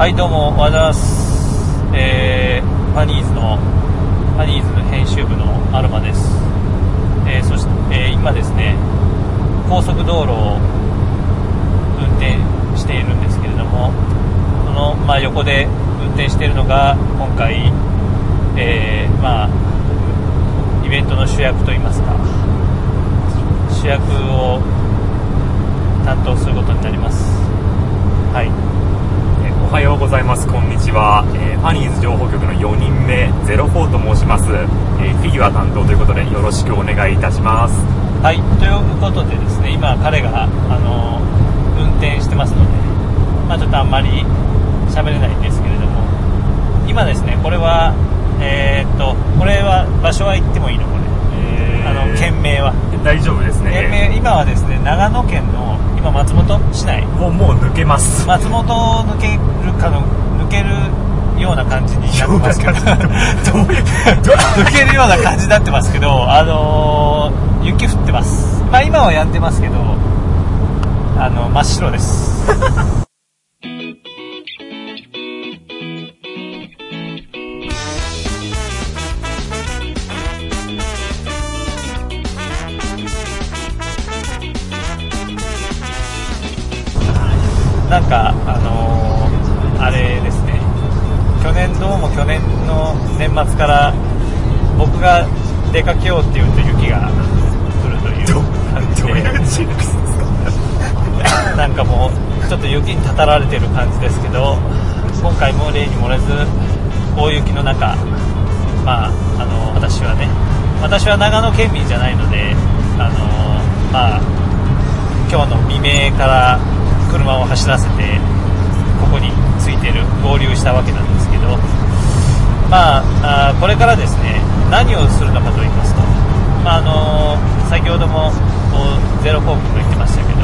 はいどうもおはようございます。えー、ファニーズのファニーズ編集部のアルマです。えー、そして、えー、今ですね高速道路を運転しているんですけれどもその、まあ、横で運転しているのが今回、えー、まあイベントの主役といいますか主役を担当することになります。はい。おはようございます。こんにちは、えー、ファニーズ情報局の4人目ゼロフォーと申します、えー、フィギュア担当ということでよろしくお願いいたします。はい。ということでですね今彼があの運転してますのでまあ、ちょっとあんまり喋れないんですけれども今ですねこれはえ、っとこれは場所は行ってもいいの、あの県名は。大丈夫ですね。県名今はですね長野県の今松本市内。もうもう抜けます。松本を抜けるかの抜けるような感じになってますけど。抜けるような感じになってますけどあのー、雪降ってます。まあ今はやんでますけどあの真っ白ですなんかあのー、あれですね。去年どうも去年の年末から僕が出かけようって言うと雪が降るという感じで。なんかもうちょっと雪にたたられてる感じですけど今回も例に漏れず大雪の中まああの私はね私は長野県民じゃないのであのまあ今日の未明から車を走らせてここについてる合流したわけなんですけどまあこれからですね何をするのかと言いますと、まあ、あの先ほどもゼロコークと言ってましたけど、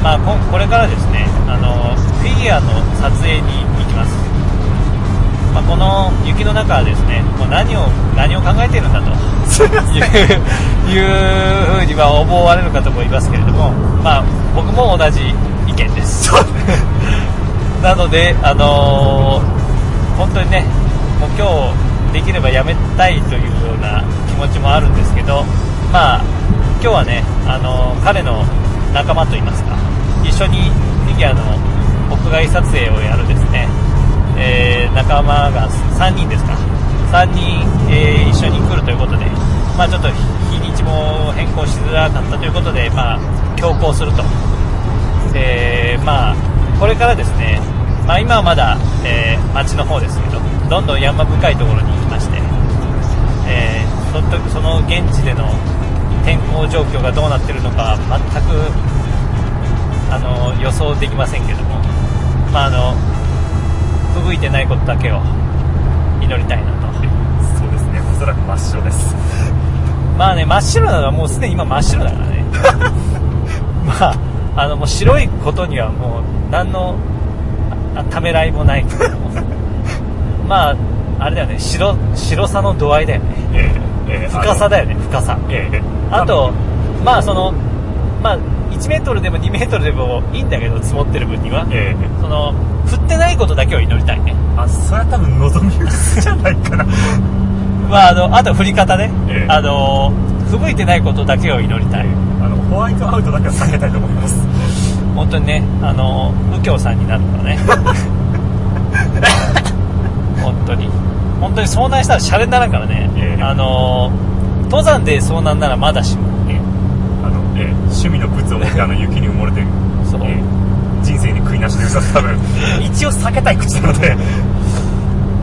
まあ、これからですねあのフィギュアの撮影に行きます、まあ、この雪の中はですねもう何を何を考えているんだと。いうふうには思われるかと思いますけれども、まあ、僕も同じ見です。なので、あのー、本当にねもう今日できればやめたいというような気持ちもあるんですけどまあ今日はね、あのー、彼の仲間といいますか一緒にフィギュアの屋外撮影をやるですね、えー、仲間が3人ですか。3人、えー、一緒に来るということで、まあ、ちょっと日にちも変更しづらかったということで、まあ、強行すると。えー、まあ、これからですね、まあ、今はまだ、えー、町の方ですけどどんどん山深いところに行きまして、えー、その現地での天候状況がどうなっているのか全くあの予想できませんけども、まあ、あの吹雪いてないことだけを祈りたいなと。そうですね。おそらく真っ白です。まあね真っ白なのはもうすでに今真っ白だからね。まああのもう白いことにはもう何のためらいもない。け どまああれだよね。白白さの度合いだよね、深さだよね深さ、えー、あとまあそのまあ1メートルでも2メートルでもいいんだけど積もってる分には、えー、その振ってないことだけを祈りたいね。あそれは多分望み薄じゃないかな まああのあと振り方ね、えー、あの吹雪いてないことだけを祈りたい、ホワイトアウトだけは避けたいと思います。本当にねあの右京さんになるからね。本当に。本当に遭難したらシャレにならんからね、えー、あの登山で遭難ならまだしも、えー、あの、えー、趣味の靴を持って あの雪に埋もれてそう、えー、人生に悔いなしで歌った多分一応避けたい口なので。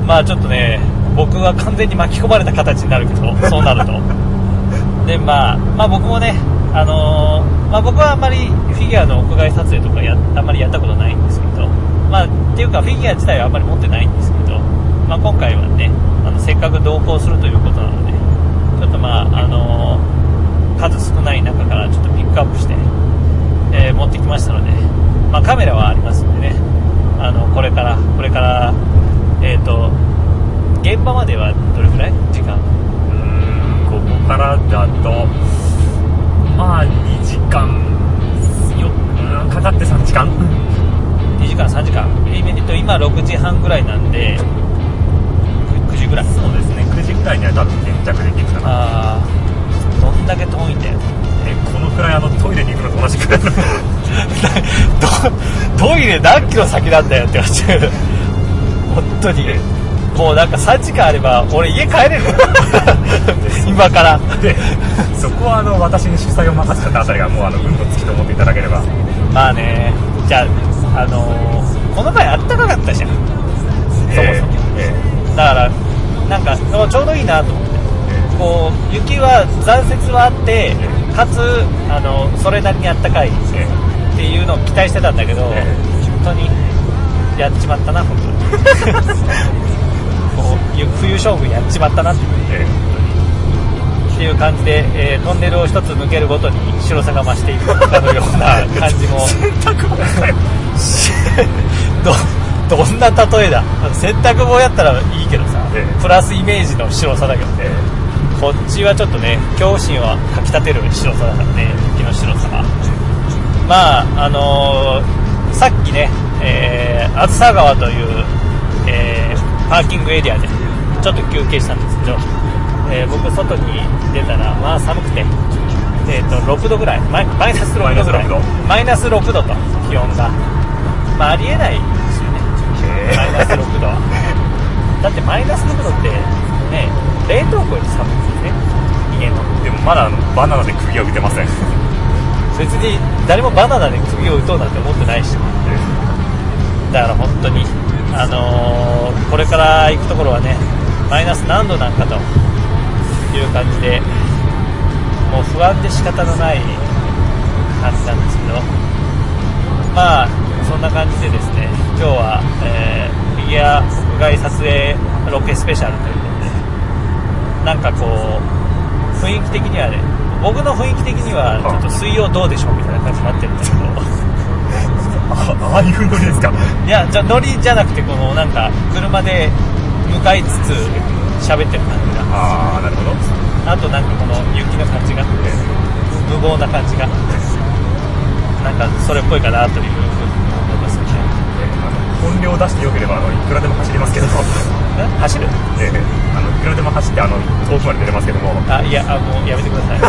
まあちょっとね僕は完全に巻き込まれた形になるけどそうなると で、まあ、まあ僕もねあのー、まあ、僕はあんまりフィギュアの屋外撮影とかやあんまりやったことないんですけど、まあ、っていうかフィギュア自体はあんまり持ってないんですけど、まあ、今回はねあのせっかく同行するということなのでちょっとまあ、あのー、数少ない中からちょっとピックアップして、えー、持ってきましたので、まあ、カメラはありますんでねあのこれからこれからえっ、と現場まではどれぐらい？からだとまあ2時間よかかって3時間。2時間3時間。えっと今6時半ぐらいなんで9時ぐらい。そうですね9時ぐらいには多分現着できるかな。あどんだけ遠いんだよ。えこのくらいあのトイレに行くのと同じくらい。のトイレ何キロ先なんだよって言われちゃう。本当に。もうなんか3時間あれば俺家帰れる。今から。でそこはあの私に主催を任せたあたりがもうあの運の尽きと思っていただければ。まあね。じゃああのーこの前あったかかったじゃん。そもそも、ええだからなんかちょうどいいなと思って。こう雪は残雪はあってかつあのそれなりにあったかいっええていうのを期待してたんだけど、え本当にやっちまったな本当に こうゆ冬将軍やっちまったなってえっていう感じで、えートンネルを一つ抜けるごとに白さが増していくかのような 感じも。どどんな例えだ。洗濯棒やったらいいけどさ、ええ。プラスイメージの白さだけど。ねこっちはちょっとね恐怖心はかきたてる白さだからね雪の白さがまああのーさっきね、えー、梓川という、えーパーキングエリアでちょっと休憩したんですけど、えー僕外に出たらまあ寒くて、えー、と6度ぐらいマイマイナス6度ぐらいマイナス6度。マイナス6度と気温が、まあ、ありえないですよね。えマイナス6度は。だってマイナス6度ってね冷凍庫より寒いですよね。家の。でもまだバナナで釘は打てません。別に誰もバナナで首を打とうなんて思ってないし。だから本当にあのーこれから行くところはねマイナス何度なんかという感じでもう不安で仕方のない感じなんですけどまあそんな感じでですね今日は、えーフィギュア屋外撮影ロケスペシャルということでなんかこう雰囲気的にはね僕の雰囲気的にはちょっと水曜どうでしょうみたいな感じになってるんですけどあああいうノリですか？いやじゃあノリじゃなくてこのなんか車で向かいつつ喋ってる感じが。ああなるほど。あとなんかこの雪の感じが無謀な感じが。なんかそれっぽいかなというふうに思いますよね本領を出してよければあのいくらでも走りますけど。え？走る？ええあのいくらでも走ってあの遠くまで出れますけども。あいやあもうやめてください。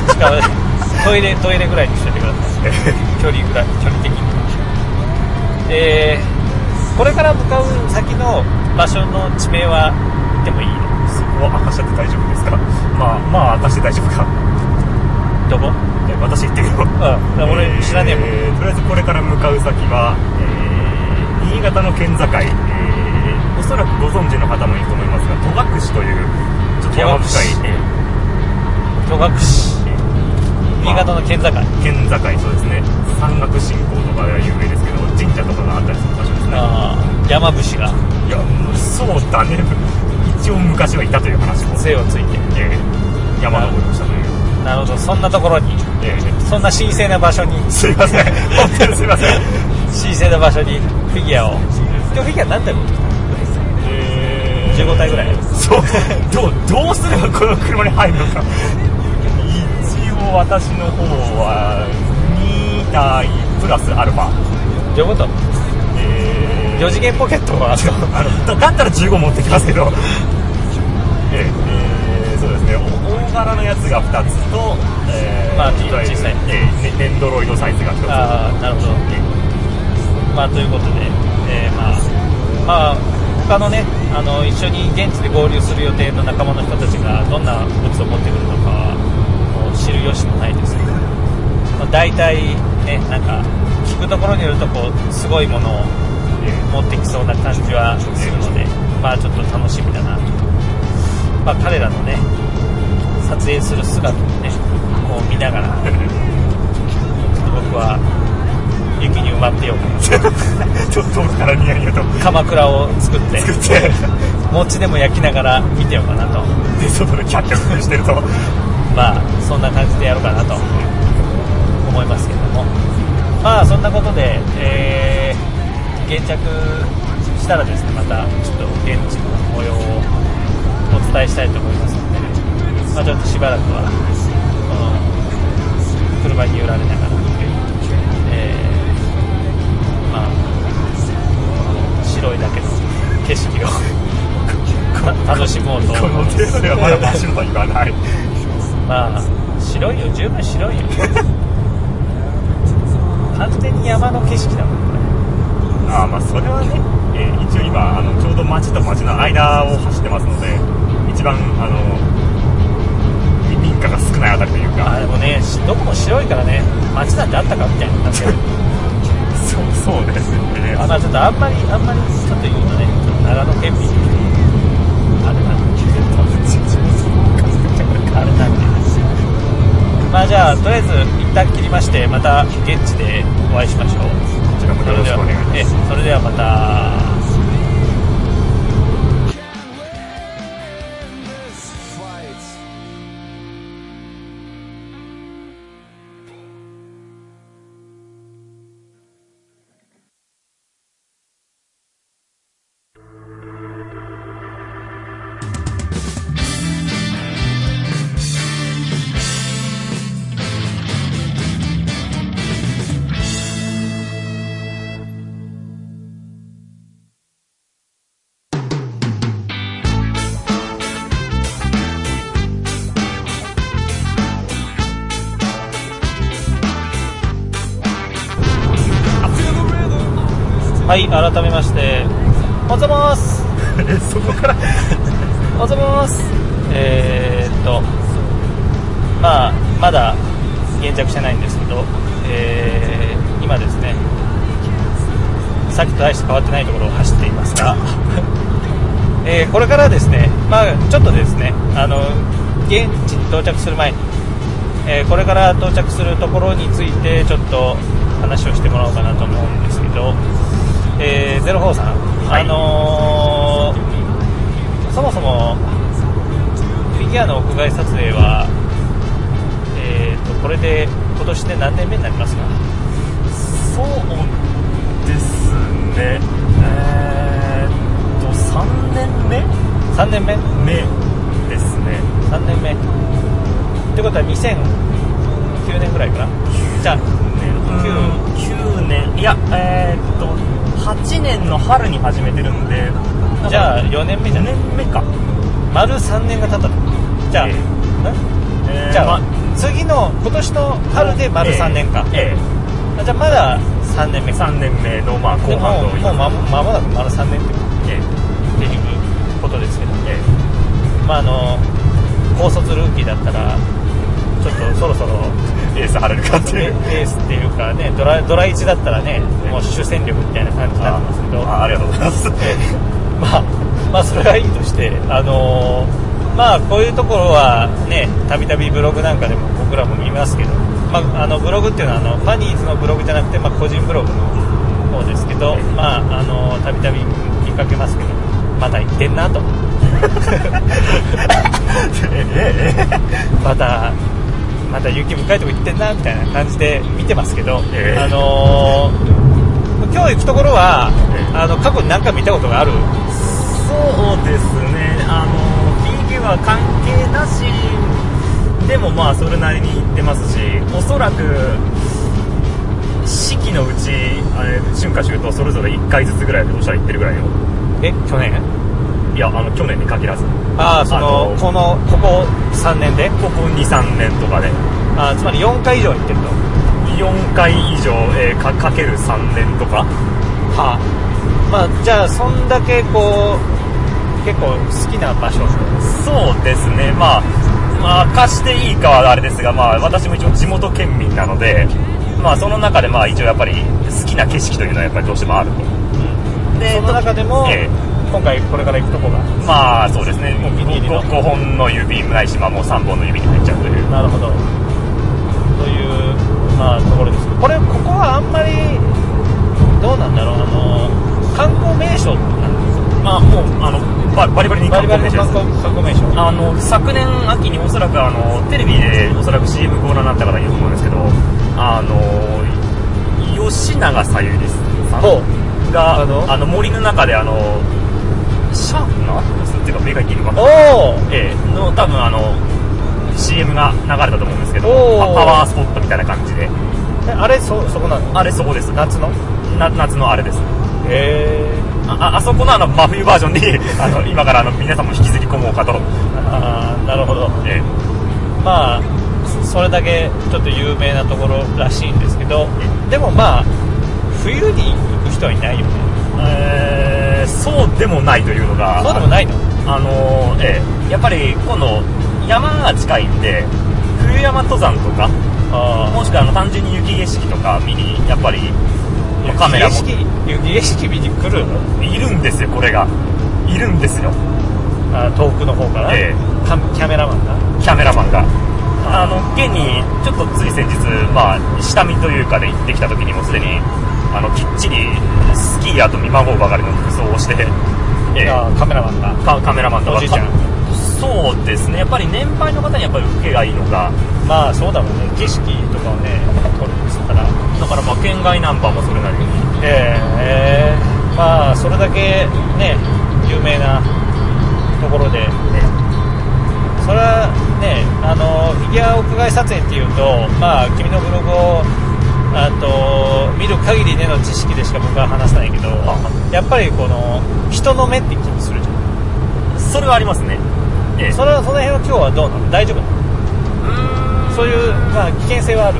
トイレトイレぐらいにしといてください。ええ距離ぐらい距離的にえーこれから向かう先の場所の地名は言ってもいい？のそこは明かしちゃって大丈夫ですか？まあまあ明かして大丈夫か。どこ？え私言ってみよううん俺知らねえもん。とりあえずこれから向かう先は、えー新潟の県境、えーおそらくご存知の方もいると思いますが戸隠というちょっと山深い、え戸隠。ー新潟の県境、まあ県境そうですね山岳信仰とかが有名ですけど神社とかがあったりする場所ですねああ山伏がいやそうだね一応昔はいたという話も、杖をついてえー山登りをしたという、なるほどそんなところにえーそんな神聖な場所にすいません本当にすいません神聖な場所にフィギュアを今日フィギュア何体持ってきえ15体ぐらいそうどうどうすればこの車に入るのか一応私の方は2体プラスアルファ。たどういうことえ4次元ポケットはあの。だだったら15持ってきますけど。ええーそうですね。お大柄のやつが2つと、えーまあ小さいえーねネンドロイドサイズが1つ。ああなるほど。まあということで、えーまあまあ他のねあの一緒に現地で合流する予定の仲間の人たちがどんな物を持ってくるのかはもう知る由もないですけど、まあ、大体ねなんか聞くところによるとこうすごいものを持ってきそうな感じはするので、まあちょっと楽しみだなと、まあ、彼らのね撮影する姿をねこう見ながらちょっと僕は雪に埋まってようかな ちょっと遠くからニヤニヤと。鎌倉を作って作って。餅でも焼きながら見てようかなと。で外でキャッキャッしてると。まあそんな感じでやろうかなと思いますけども。まあそんなことで、えー現着したらですねまたちょっと現地の模様をお伝えしたいと思いますので、まあ、ちょっとしばらくはこの車に揺られながら、えーまあ白いだけの景色を楽しもうとこの程度ではまだマシュとは言わない。まあ白いよ。十分白いよ完全に山の景色だもんこああまあそれはね、えー一応今あのちょうど町と町の間を走ってますので一番あの民家が少ないあたりというか。れあでもねしどこも白いからね街なんてあったかみたいになってる。そうそうですね。まあちょっとあんまりあんまりちょっと言うとね長野県民じゃあとりあえず一旦切りましてまた現地でお会いしましょう。こちらもよろしくお願いします。えそれではまた現着してないんですけど、えー今ですねさっきと大して変わってないところを走っていますが、えーこれからですねまあちょっとですねあの現地に到着する前に、えーこれから到着するところについてちょっと話をしてもらおうかなと思うんですけど、えーゼロフォーさん、はい。あのーそもそもフィギュアの屋外撮影は、これで今年で何年目になりますか？そうですね。えー、っと3年目？3年目？目ですね。3年目。ってことは2009年ぐらいかな？じゃあ9年。いやえー、っと8年の春に始めてるんで。じゃあ4年目じゃ4ない？年目か。丸3年が経ったと。じゃあ、えー。じゃあ、ま次の今年の春で丸3年か、えあじゃあまだ3年目えか。3年目のまあで後半ともう。もうままもなく丸3年ってえっていうことですけど。ええ。まああの高卒ルーキーだったらちょっとそろそろえ エース張れるかっていエうースっていうかねドラドラ1だったらねもう主戦力みたいな感じになってますけど。あありがとうございます。まあ、まあそれはいいとして、あのーまあこういうところはね、たびたびブログなんかでも僕らも見ますけど、まああのブログっていうのはあのファニーズのブログじゃなくてまあ個人ブログの方ですけど、まああのたびたび見かけますけど、また行ってんなと、またまた雪深いとこ行ってんなみたいな感じで見てますけど、ええ。あのー今日行くところは、ええ。あの過去に何回見たことがある？そうですね。あのフィギュア関係なしでもまあそれなりに行ってますしおそらく四季のうちあれ春夏秋冬それぞれ1回ずつぐらいでおっしゃ行ってるぐらいよえ去年？いやあの去年に限らず。ああそのこのここ3年で？ここ23年とかであーつまり4回以上行ってると。4回以上、えーかかける3年とか。はあ。まあじゃあそんだけこう結構好きな場所。そうですね。まあまあ貸していいかはあれですがまあ私も一応地元県民なのでまあその中でまあ一応やっぱり好きな景色というのはやっぱりどうしてもあると。でその中でも、ええ。今回これから行くとこが？まあそうですね。お気に入りの？5, 本の指ないし、まあ、もう3本の指に入っちゃうというなるほど。というまあところです。これここはあんまりどうなんだろう。あの観光名所なんまあもうあのババリバリに観光名所です。あの昨年秋におそらくあのテレビでおそらく CM ご覧になった方いると思うんですけどあの吉永小百合さほんがあのあの？森の中であのシャープなっていうか目がいいのか。なおおええ。の多分あの CM が流れたと思うんですけどパパワースポットみたいな感じで。あれそそこなの？あれそこです。夏の？な夏のあれです。へえああそこのあの真冬バージョンにあの今からあの皆さんも引きずり込もうかと、ああなるほど。えまあそれだけちょっと有名なところらしいんですけどでもまあ冬に行く人はいないよね。えーそうでもないというのがそうでもないの？あのええ。やっぱり今度山が近いんで冬山登山とかあもしくはあの単純に雪景色とか見にやっぱりあカメラも雪景色雪景色見に来るいるんですよこれが。いるんですよ。あ遠くの方から、えカキャメラマンが？キャメラマンが。あの現にちょっとつい先日まあ下見というかで行ってきた時にもすでにあのきっちりスキーヤーと見まごうばかりの服装をして、ええ。あカメラマンが？カカメラマンとか。おじいちゃん。そうですね。やっぱり年配の方にやっぱり受けがいいのがまあそうだもんね。景色とかをね撮るんですからだからまあ県外ナンバーもそれなりにええまあそれだけね有名なところで。それはねあのフィギュア屋外撮影っていうとまあ君のブログをあと見る限りでの知識でしか僕は話せないけどやっぱりこの人の目って気にするじゃんそれはあります。ねええ。それはその辺は今日はどうなの？大丈夫なの？そういう、まあ、危険性はある？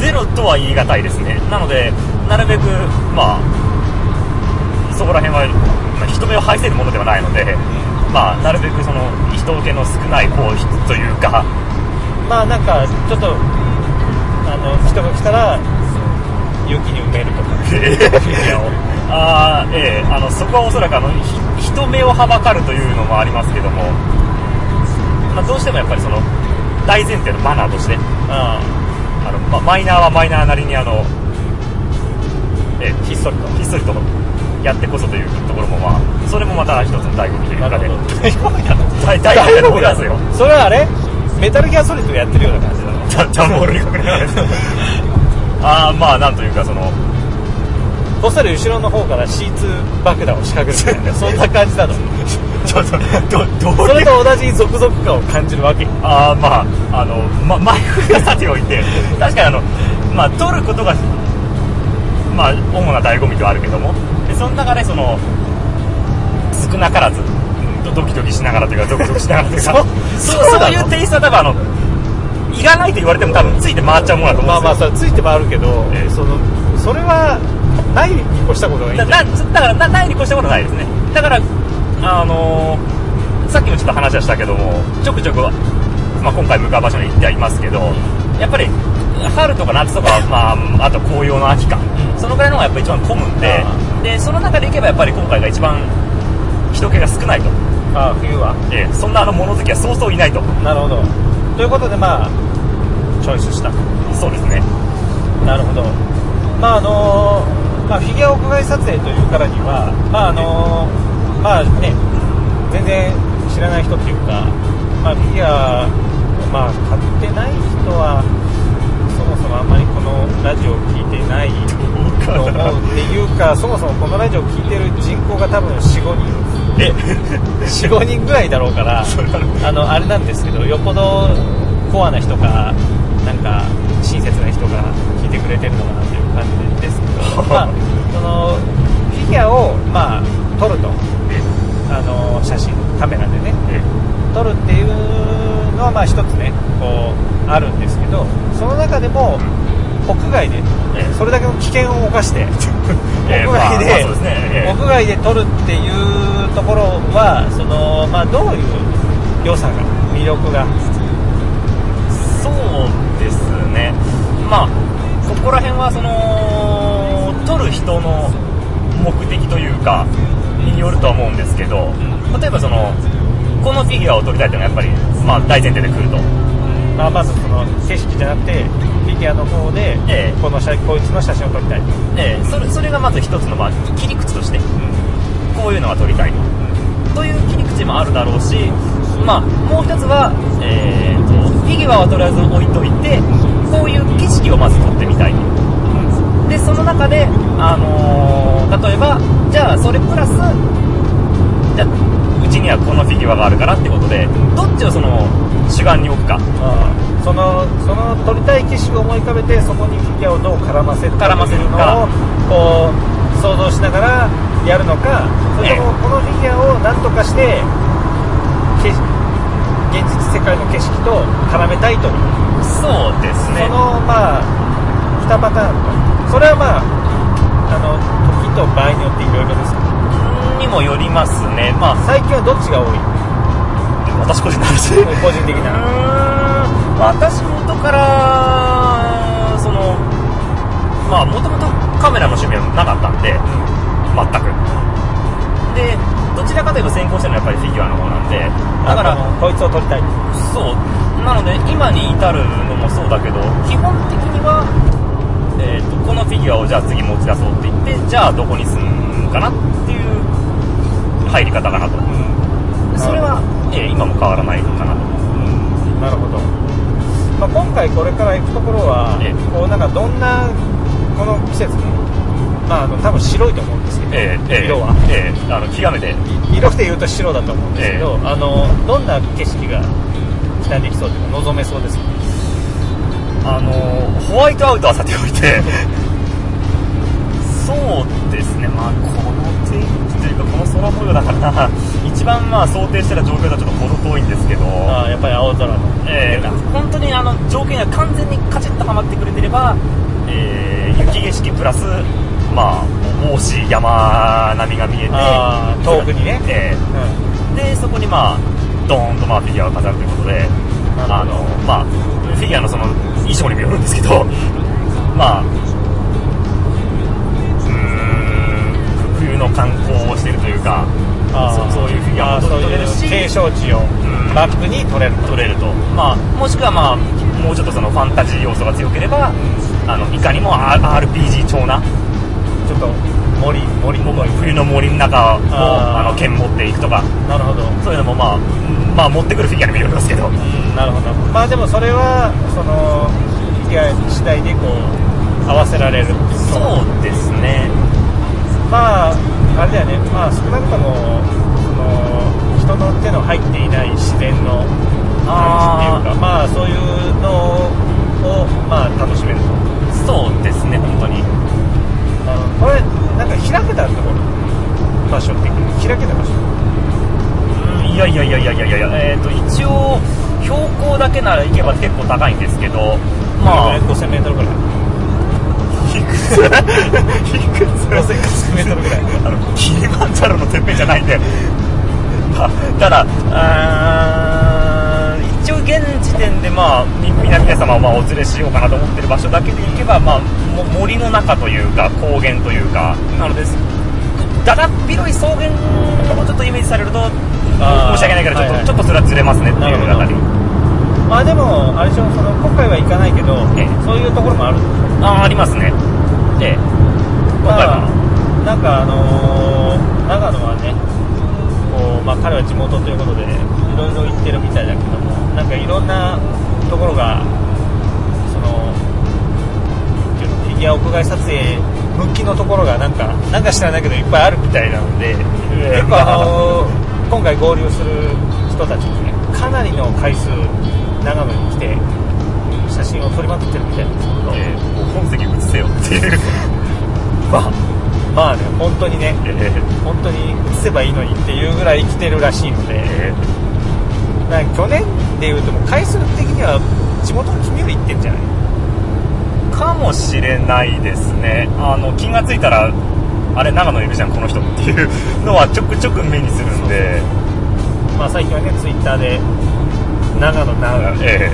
ゼロとは言い難いですね。なのでなるべくまあそこら辺は、まあ、人目を排せるものではないので、まあなるべくその人受けの少ない方というかまあなんかちょっとあの人が来たら雪に埋めるとか。あーええ。あのそこはおそらくあのひ人目をはばかるというのもありますけども、まあ、どうしてもやっぱりその大前提のマナーとして。ああの、ま、マイナーはマイナーなりにあの、ええひっそりとひっそりとやってこそというところもまあそれもまた一つの醍醐味というかね。なるほど大大体のことですよ。それはあれ？メタルギアソリッドやってるような感じだな ああまあなんというかそのこっそり後ろの方から C2 爆弾を仕掛けるみたいなそんな感じだろちょっとどどうそれと同じ続々感を感じるわけ。ああまああの、ま、前振りはさておいて確かにあのまあ撮ることがまあ主な醍醐味ではあるけどもでその中でその少なからずドドキドキしながらというかドキドキしながらというかそそうそういうテイストは多分あのいらないと言われても多分ついて回っちゃうものだと思まあまあうんですよ。それついて回るけど、ええ。そのそれはないに越したことがいだない？だからなないに越したことないですね。だからあのーさっきもちょっと話はしたけどもちょくちょく、まあ、今回向かう場所に行ってはいますけどやっぱり春とか夏とかは、まあ、あと紅葉の秋か、うん。そのぐらいの方がやっぱ一番混むんであでその中で行けばやっぱり今回が一番人気が少ないと、ああ冬は？ええ。そんなあの物好きはそうそういないと。なるほど。ということでまあチョイスした。そうですね。なるほど。まああのまあ、フィギュア屋外撮影というからにはまああのまあね全然知らない人っていうか、まあ、フィギュアまあ買ってない人はそもそもあんまりこのラジオを聞いてないと思うっていうかそもそもこのラジオを聞いてる人口が多分45人。え45人ぐらいだろうからあのあれなんですけどよっぽどコアな人かなんか親切な人が聞いてくれてるのかなっていう感じですけど、まあ、そのフィギュアを、まあ、撮ると。あの写真カメラでね。え撮るっていうのはまあ一つねこうあるんですけどその中でも屋外でええ。それだけの危険を冒して ええ屋外で、屋外で撮るっていうところはその、まあ、どういう良さが魅力が？そうですね。まあそこら辺はその撮る人の目的というかによるとは思うんですけど例えばそのこのフィギュアを撮りたいというのはやっぱり、まあ、大前提で来ると。まあ、まずその景色じゃなくてフィギュアの方でええ。この写こいつの写真を撮りたい、ええ。それそれがまず一つの、まあ、切り口としてこういうのが撮りたい。という切り口もあるだろうし、まあ、もう一つは、えーとフィギュアはとりあえず置いといてこういう景色をまず撮ってみたいでその中で、あのー例えばじゃあそれプラスじゃあうちにはこのフィギュアがあるからってことでどっちをその主眼に置くか。ああそのその撮りたい景色を思い浮かべてそこにフィギュアをどう絡ませるか絡ませるか。こう想像しながらやるのかそれともこのフィギュアを何とかしてけ現実世界の景色と絡めたいと。そうですね。そのまあ2パターンとそれはまああの時と場合によっていろいろです。けどにもよりますね。まあ最近はどっちが多い？私個人の話。個人的な。ん私元からそのまあもともとカメラの趣味はなかったんで全く。でどちらかというと先行してるのはやっぱりフィギュアの方なんでだからこいつを撮りたい。そう。なので今に至るのもそうだけど基本的には、えー、とこのフィギュアをじゃあ次持ち出そうって言ってじゃあどこに住むかなっていう入り方かなと。それは、えー今も変わらないかなと。なるほど、まあ、今回これから行くところは、ええ。こうなんかどんなこの季節のまああの多分白いと思うんですけど、えーえー色は。えーあの極めて。色で言うと白だと思うんですけど、え。あのどんな景色が期待できそうというか望めそうですか？あのホワイトアウトはさておいて そうですね。まあこの天気というかこの空模様だからな。一番まあ想定してた状況とはちょっと程遠いんですけど。ああやっぱり青空の。えー本当にあの条件が完全にカチッとはまってくれてれば、えー雪景色プラスまあ大しい山並みが見えて遠くにね。えうーでそこにまあドーンとまあフィギュアを飾るということであのまあフィギュアのその衣装にもよるんですけどまあうーん冬の観光をしているというかそそういうフィギュアもあーそう撮れるし景勝地をん。バックに撮れると。撮れると、まあ、もしくは、まあ、もうちょっとそのファンタジー要素が強ければ、あのいかにも RPG 調なちょっと森森っぽい冬の森の中をあの剣持っていくとか。なるほど。そういうのも、まあまあ、持ってくるフィギュアにもよりますけど。うんなるほど。まあでもそれはそのフィギュア次第でこう合わせられる。そうですね。まああれだよね。まあ少なくともその人の手の入っていない自然の感じっていうか。まあそういうのをいくついくつ5000メートルぐらいあのキリマンジャロのてっぺんじゃないんで、まあ、ただ一応現時点で、まあ、み皆々様をまあお連れしようかなと思ってる場所だけで行けば、まあ、も森の中というか高原というかなのでだだっ広い草原をちょっとイメージされると申し訳ないけどちょっと,、はいはい。ちょっとそれはずれますねっていうあたり。まあでもあれでしょその今回は行かないけど、ええ。そういうところもある。あーありますね。では、なんかあのー長野はねこう、まあ、彼は地元ということでいろいろ行ってるみたいだけどもなんかいろんなところがそのフィギュア屋外撮影向きのところがなんかなんか知らないけどいっぱいあるみたいなので、結構あのー今回合流する人たちもねかなりの回数長野に来て写真を撮りまくってるみたいなんですけど、えー本席映せよっていう。まあまあね本当にねえー本当に移せばいいのにっていうぐらい来てるらしいので、えーなんか去年でいうともう回数的には地元の君より行ってんじゃない？かもしれないですね。あの気がついたらあれ長野いるじゃんこの人っていうのはちょくちょく目にするんで。まあ最近はねツイッターで長野長野え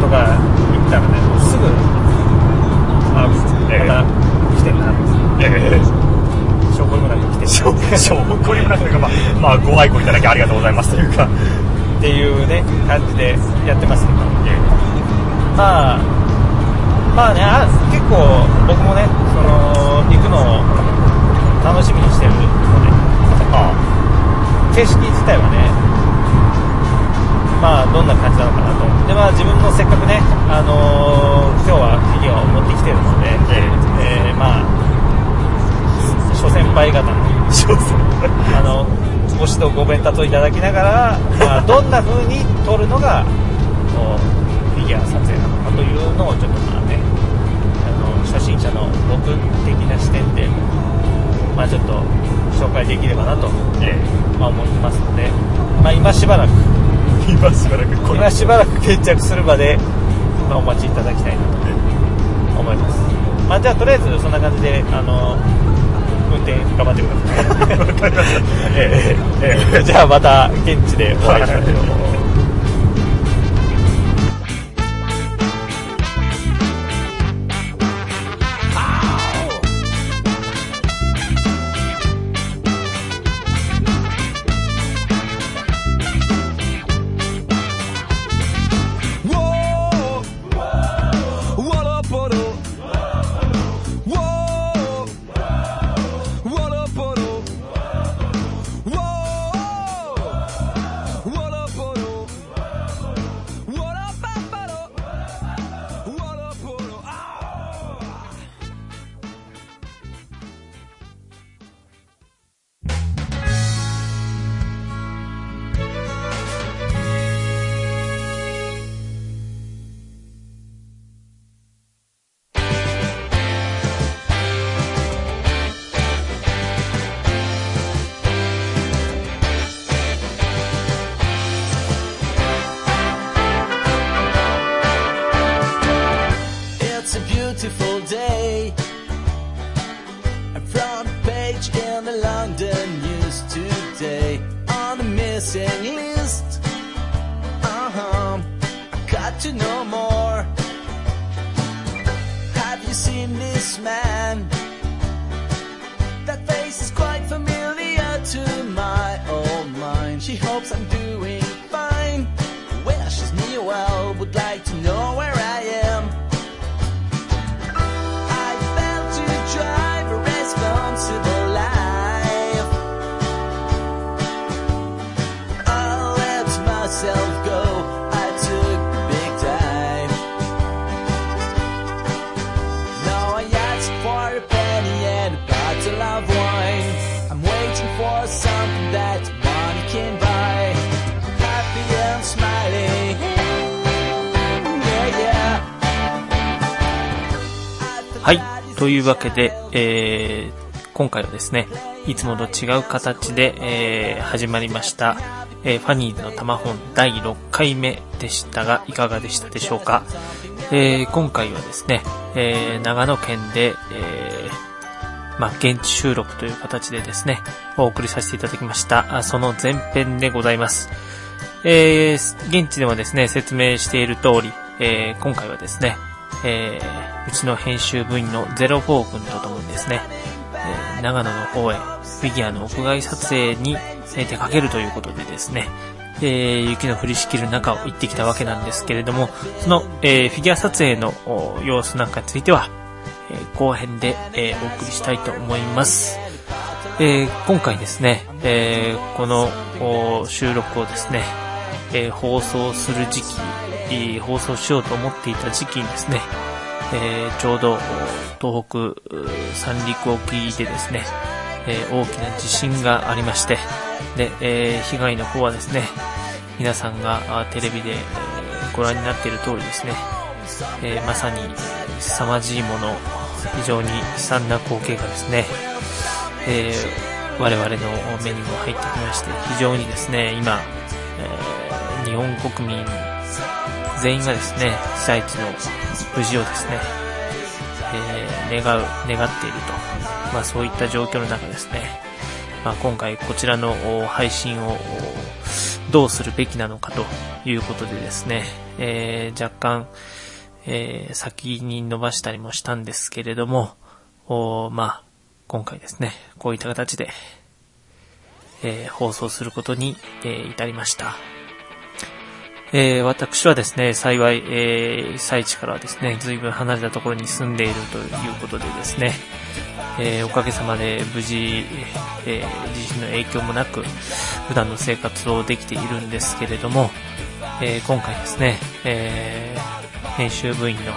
とか言ったらねもうすぐあええ。またてんなええ証拠にもなく来てしょしょこりもなくというか、まあ、まあご愛顧いただきありがとうございますというか、っていうね感じでやってますけどまあまあねあ結構僕もねその行くのを楽しみにしてるのであ景色自体はねまあどんな感じなのかなと。でまあ自分のせっかくねあのー今日はフィギュアを持ってきてるので、えーまあ諸先輩方のあのご指導ご鞭撻をいただきながら、まあ、どんな風に撮るのがこうフィギュア撮影なのかというのをちょっとまあねあの初心者の僕的な視点でまあ、ちょっと紹介できればなと、えまあ、思ってますので、まあ、今しばらくえ今しばらくこ今しばらく決着するまで、まあ、お待ちいただきたいなと思います、まあ、じゃあとりあえずそんな感じであの運転頑張ってください。ええええ。じゃあまた現地でお会いしましょう、She hopes I'm doing fine. Wishes me well, would like to know where というわけで、えー今回はですね、いつもと違う形で、えー始まりました、えーファニーズの玉本第6回目でしたが、いかがでしたでしょうか。えー今回はですね、えー長野県で、えーまあ、現地収録という形でですね、お送りさせていただきました。その前編でございます。えー現地でもですね、説明している通り、えー今回はですね、えーうちの編集部員のゼロフォー君とともにですね、えー長野の方へフィギュアの屋外撮影にえ出かけるということでですね、えー雪の降りしきる中を行ってきたわけなんですけれども、その、えーフィギュア撮影の様子なんかについては、えー後編で、えお送りしたいと思います。え今回ですね、えこの収録をですね、え放送する時期、放送しようと思っていた時期にですね、えーちょうど東北三陸沖でですね、えー大きな地震がありまして、で、えー被害の方はですね、皆さんがテレビで、ご覧になっている通りですね、えまさに凄まじいもの、非常に悲惨な光景がですね、え我々の目にも入ってきまして、非常にですね、今、え日本国民全員がですね、被災地の無事をですね、えー願う、願っていると。まあそういった状況の中ですね、まあ今回こちらの配信をどうするべきなのかということでですね、えー若干、えー先に伸ばしたりもしたんですけれども、おまあ、今回ですね、こういった形で、えー放送することに、えー至りました。えー私はですね、幸い、えー被災地からはですね、随分離れたところに住んでいるということでですね、えーおかげさまで無事、え地震の影響もなく、普段の生活をできているんですけれども、え今回ですね、え編集部員の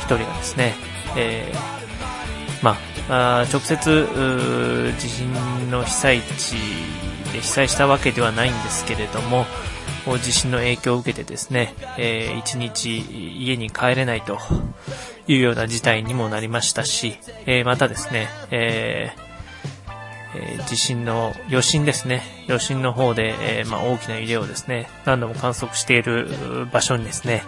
一人がですね、えまあ、直接、地震の被災地で被災したわけではないんですけれども、地震の影響を受けてですね、えー一日家に帰れないというような事態にもなりましたし、えーまたですね、えー地震の余震ですね。余震の方で、えまあ、大きな揺れをですね、何度も観測している場所にですね、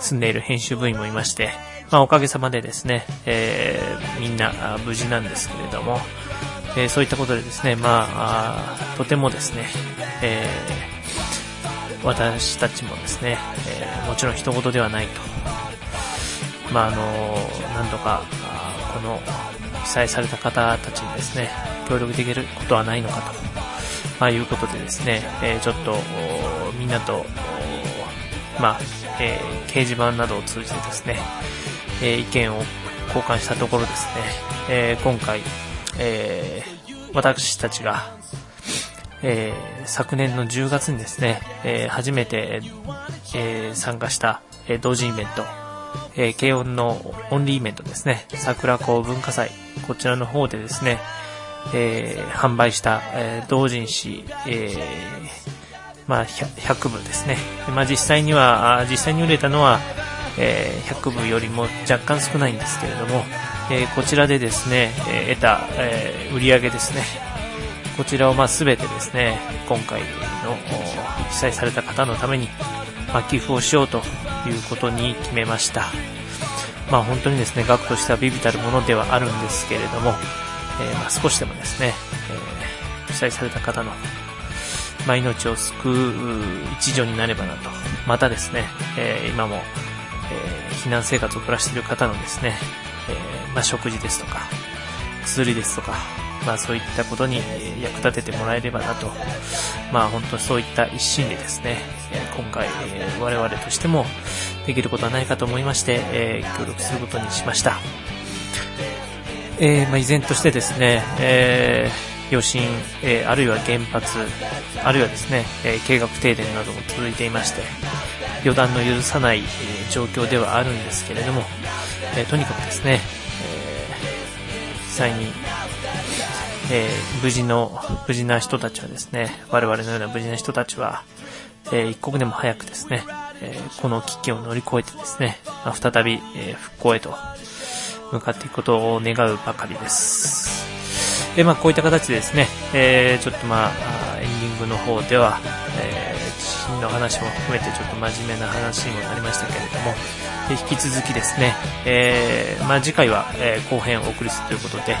住んでいる編集部員もいまして、まあ、おかげさまでですね、えみんな無事なんですけれども、えそういったことでですね、まあ、あとてもですね、えー私たちもですね、えーもちろん人事ではないと。まあ、あの、なんとか、この被災された方たちにですね、協力できることはないのかと、まあ、いうことでですね、えーちょっと、みんなと、まあ、えー掲示板などを通じてですね、えー意見を交換したところですね、え今回、え私たちが、えー昨年の10月にですね、えー初めて、えー参加した、え同時イベント、えー軽音のオンリーイベントですね、桜子文化祭、こちらの方でですね、え販売した、え同人誌、えまあ、100部ですね。まあ、実際には、実際に売れたのは、えー100部よりも若干少ないんですけれども、えーこちらでですね、えー得た、えー売り上げですね。こちらをまあ全てですね、今回の被災された方のために、まあ、寄付をしようということに決めました。まあ本当にですね、額としてはビビたるものではあるんですけれども、えーまあ少しでもですね、えー被災された方の、まあ、命を救う一助になればなと。またですね、えー今も、え避難生活を暮らしている方のですね、えまあ、食事ですとか、薬ですとか、まあそういったことに役立ててもらえればなと。まあ本当そういった一心でですね、今回、え我々としてもできることはないかと思いまして、え協力することにしました。えーまあ依然としてですね、えー余震、えーあるいは原発、あるいはですね、え計画停電なども続いていまして、予断の許さない、え状況ではあるんですけれども、えとにかくですね、えー被災に、えー無事の、無事な人たちはですね、我々のような無事な人たちは、えー一刻でも早くですね、えーこの危機を乗り越えてですね、まあ再び、え復興へと向かっていくことを願うばかりです。で、まあ、こういった形でですね、え、ちょっとまあ、エンディングの方では、え、地震の話も含めてちょっと真面目な話にもなりましたけれども、引き続きですね、えー、まあ、次回は、えー後編をお送りするということで、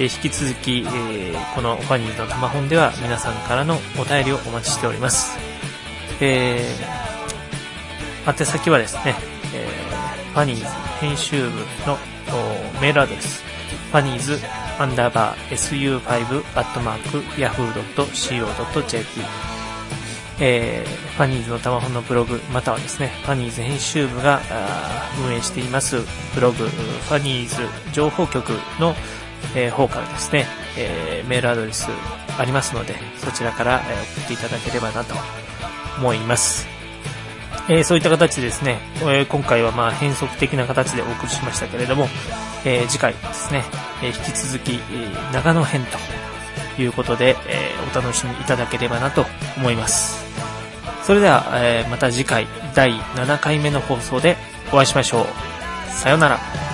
えー引き続き、えーこのファニーズの玉本では皆さんからのお便りをお待ちしております。えー、宛先はですね、えー、ファニーズ編集部のメールアドレス、ファニーズアンダーバー SU5 アットマーク yahoo.co.jp えー、ファニーズのタマホンのブログ、またはですね、ファニーズ編集部が運営していますブログ、ファニーズ情報局の、えー方からですね、えーメールアドレスありますので、そちらから、え送っていただければなと思います。えーそういった形でですね、え今回はまあ変則的な形でお送りしましたけれども、え次回ですね、え引き続き、え長野編ということで、えお楽しみいただければなと思います。それでは、えまた次回第7回目の放送でお会いしましょう。さようなら。